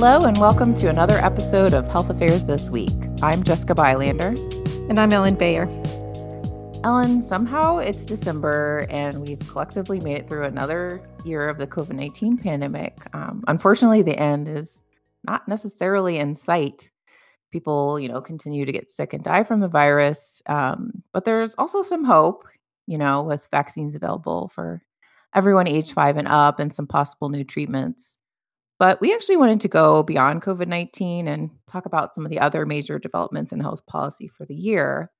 Hello, and welcome to another episode of Health Affairs This Week. I'm Jessica Bylander. And I'm Ellen Bayer. Ellen, somehow it's December, and we've collectively made it through another year of the COVID 19 pandemic. Um, unfortunately, the end is not necessarily in sight. People, you know, continue to get sick and die from the virus. Um, but there's also some hope, you know, with vaccines available for everyone age five and up and some possible new treatments. But we actually wanted to go beyond COVID 19 and talk about some of the other major developments in health policy for the year.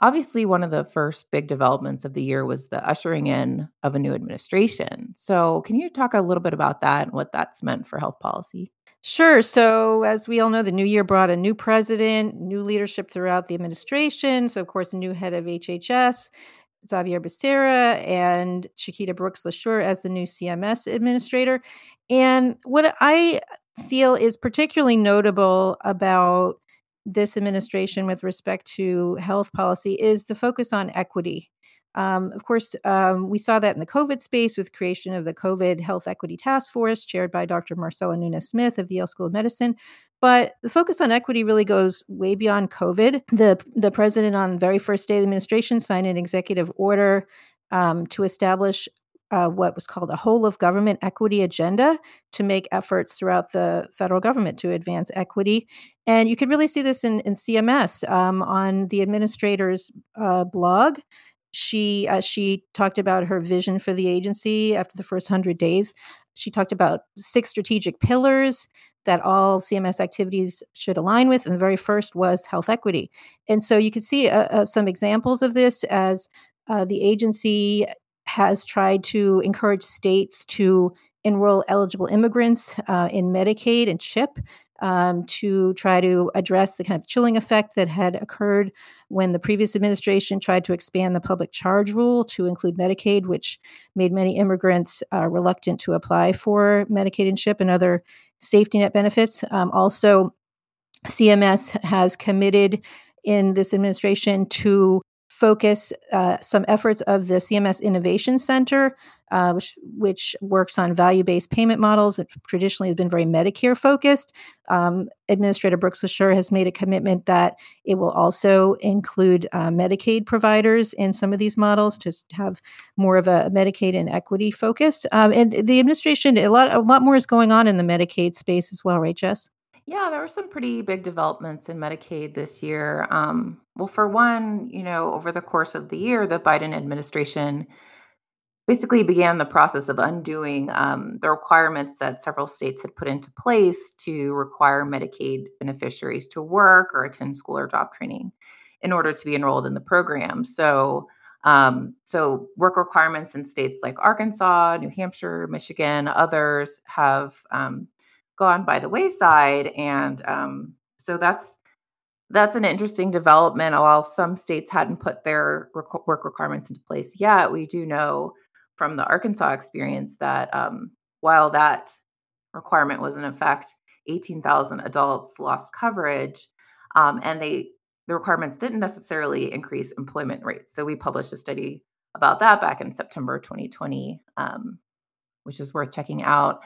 Obviously, one of the first big developments of the year was the ushering in of a new administration. So, can you talk a little bit about that and what that's meant for health policy? Sure. So, as we all know, the new year brought a new president, new leadership throughout the administration. So, of course, a new head of HHS, Xavier Becerra and Chiquita Brooks LaSure as the new CMS administrator. And what I feel is particularly notable about this administration with respect to health policy is the focus on equity. Um, of course, um, we saw that in the COVID space with creation of the COVID Health Equity Task Force, chaired by Dr. Marcella Nunez Smith of the Yale School of Medicine. But the focus on equity really goes way beyond COVID. The the president, on the very first day of the administration, signed an executive order um, to establish uh, what was called a whole of government equity agenda to make efforts throughout the federal government to advance equity. And you can really see this in, in CMS um, on the administrator's uh, blog. She uh, she talked about her vision for the agency after the first hundred days. She talked about six strategic pillars that all CMS activities should align with. And the very first was health equity. And so you can see uh, uh, some examples of this as uh, the agency has tried to encourage states to enroll eligible immigrants uh, in Medicaid and CHIP um, to try to address the kind of chilling effect that had occurred when the previous administration tried to expand the public charge rule to include Medicaid, which made many immigrants uh, reluctant to apply for Medicaid and CHIP and other safety net benefits. Um, also, CMS has committed in this administration to focus uh, some efforts of the CMS Innovation Center, uh, which which works on value based payment models. It traditionally has been very Medicare focused. Um, Administrator Brooks LaSure has made a commitment that it will also include uh, Medicaid providers in some of these models to have more of a Medicaid and equity focus. Um, and the administration, a lot a lot more is going on in the Medicaid space as well, right, Jess? Yeah, there were some pretty big developments in Medicaid this year. Um, well, for one, you know, over the course of the year, the Biden administration basically began the process of undoing um, the requirements that several states had put into place to require Medicaid beneficiaries to work or attend school or job training in order to be enrolled in the program. So, um, so work requirements in states like Arkansas, New Hampshire, Michigan, others have um, gone by the wayside, and um, so that's that's an interesting development. While some states hadn't put their work requirements into place yet, we do know from the Arkansas experience that um, while that requirement was in effect, 18,000 adults lost coverage, um, and they the requirements didn't necessarily increase employment rates. So we published a study about that back in September 2020, um, which is worth checking out.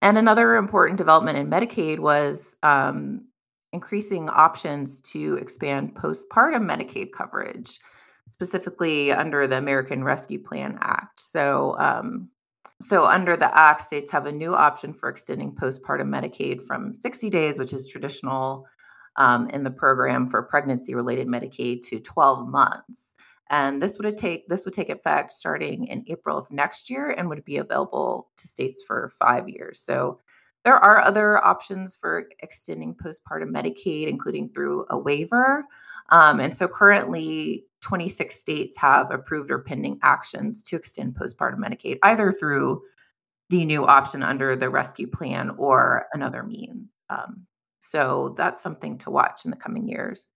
And another important development in Medicaid was um, increasing options to expand postpartum Medicaid coverage, specifically under the American Rescue Plan Act. So, um, so under the act, states have a new option for extending postpartum Medicaid from 60 days, which is traditional um, in the program for pregnancy-related Medicaid, to 12 months and this would take this would take effect starting in April of next year and would be available to states for five years. So there are other options for extending postpartum Medicaid, including through a waiver. Um, and so currently, 26 states have approved or pending actions to extend postpartum Medicaid, either through the new option under the rescue plan or another means. Um, so that's something to watch in the coming years.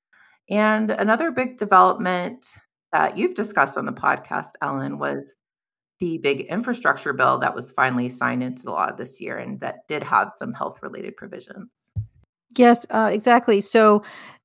And another big development that you've discussed on the podcast, Ellen, was the big infrastructure bill that was finally signed into the law this year and that did have some health related provisions. Yes, uh, exactly. So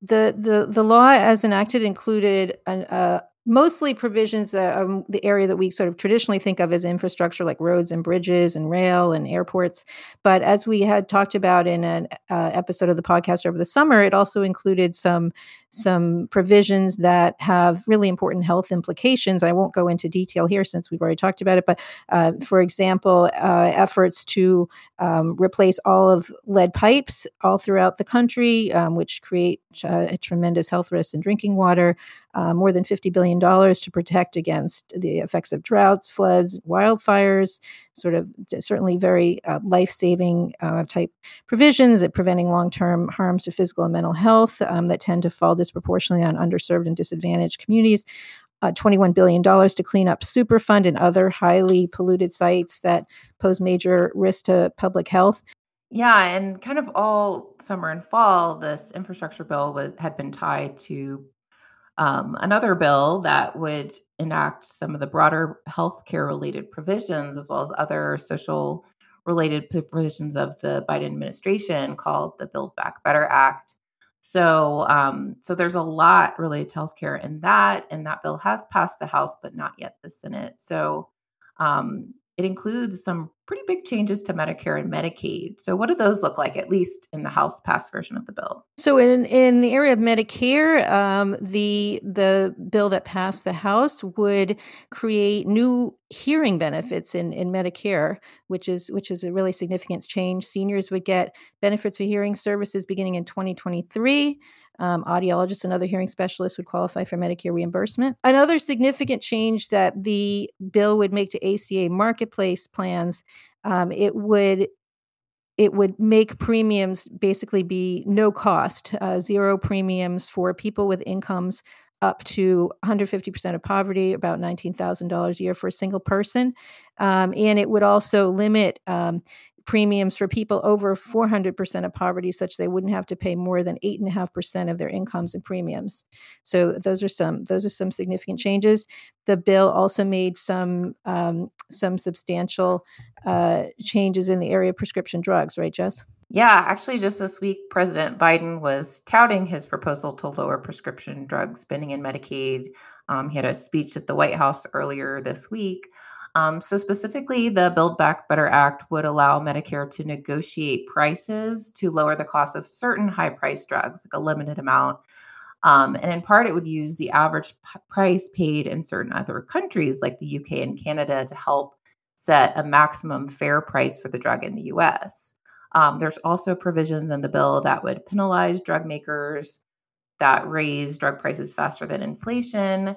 the, the the law as enacted included an, uh, mostly provisions uh, um, the area that we sort of traditionally think of as infrastructure like roads and bridges and rail and airports. But as we had talked about in an uh, episode of the podcast over the summer it also included some some provisions that have really important health implications. I won't go into detail here since we've already talked about it but uh, for example uh, efforts to um, replace all of lead pipes all throughout the country um, which create uh, a tremendous health risk in drinking water. Uh, more than $50 billion to protect against the effects of droughts, floods, wildfires, sort of certainly very uh, life saving uh, type provisions at preventing long term harms to physical and mental health um, that tend to fall disproportionately on underserved and disadvantaged communities. Uh, $21 billion to clean up Superfund and other highly polluted sites that pose major risk to public health. Yeah, and kind of all summer and fall, this infrastructure bill was had been tied to um, another bill that would enact some of the broader healthcare related provisions as well as other social related provisions of the Biden administration called the Build Back Better Act. So, um, so there's a lot related to healthcare in that, and that bill has passed the House, but not yet the Senate. So, um, it includes some pretty big changes to Medicare and Medicaid. So, what do those look like, at least in the House passed version of the bill? So, in in the area of Medicare, um, the the bill that passed the House would create new hearing benefits in in Medicare, which is which is a really significant change. Seniors would get benefits for hearing services beginning in 2023. Um, audiologists and other hearing specialists would qualify for Medicare reimbursement. Another significant change that the bill would make to ACA marketplace plans, um, it would it would make premiums basically be no cost, uh, zero premiums for people with incomes up to 150% of poverty, about $19,000 a year for a single person. Um, and it would also limit um, premiums for people over 400% of poverty, such they wouldn't have to pay more than 8.5% of their incomes and premiums. So those are some those are some significant changes. The bill also made some um, some substantial uh, changes in the area of prescription drugs, right, Jess? Yeah, actually, just this week, President Biden was touting his proposal to lower prescription drug spending in Medicaid. Um, he had a speech at the White House earlier this week. Um, so, specifically, the Build Back Better Act would allow Medicare to negotiate prices to lower the cost of certain high priced drugs, like a limited amount. Um, and in part, it would use the average p- price paid in certain other countries, like the UK and Canada, to help set a maximum fair price for the drug in the US. Um, there's also provisions in the bill that would penalize drug makers that raise drug prices faster than inflation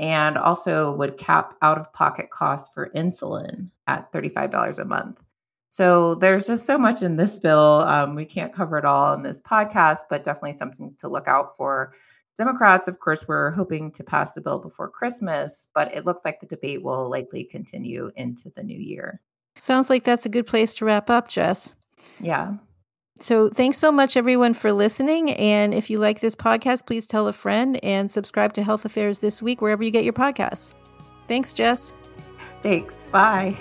and also would cap out of pocket costs for insulin at $35 a month. So there's just so much in this bill. Um, we can't cover it all in this podcast, but definitely something to look out for. Democrats, of course, were hoping to pass the bill before Christmas, but it looks like the debate will likely continue into the new year. Sounds like that's a good place to wrap up, Jess. Yeah. So, thanks so much, everyone, for listening. And if you like this podcast, please tell a friend and subscribe to Health Affairs This Week wherever you get your podcasts. Thanks, Jess. Thanks. Bye.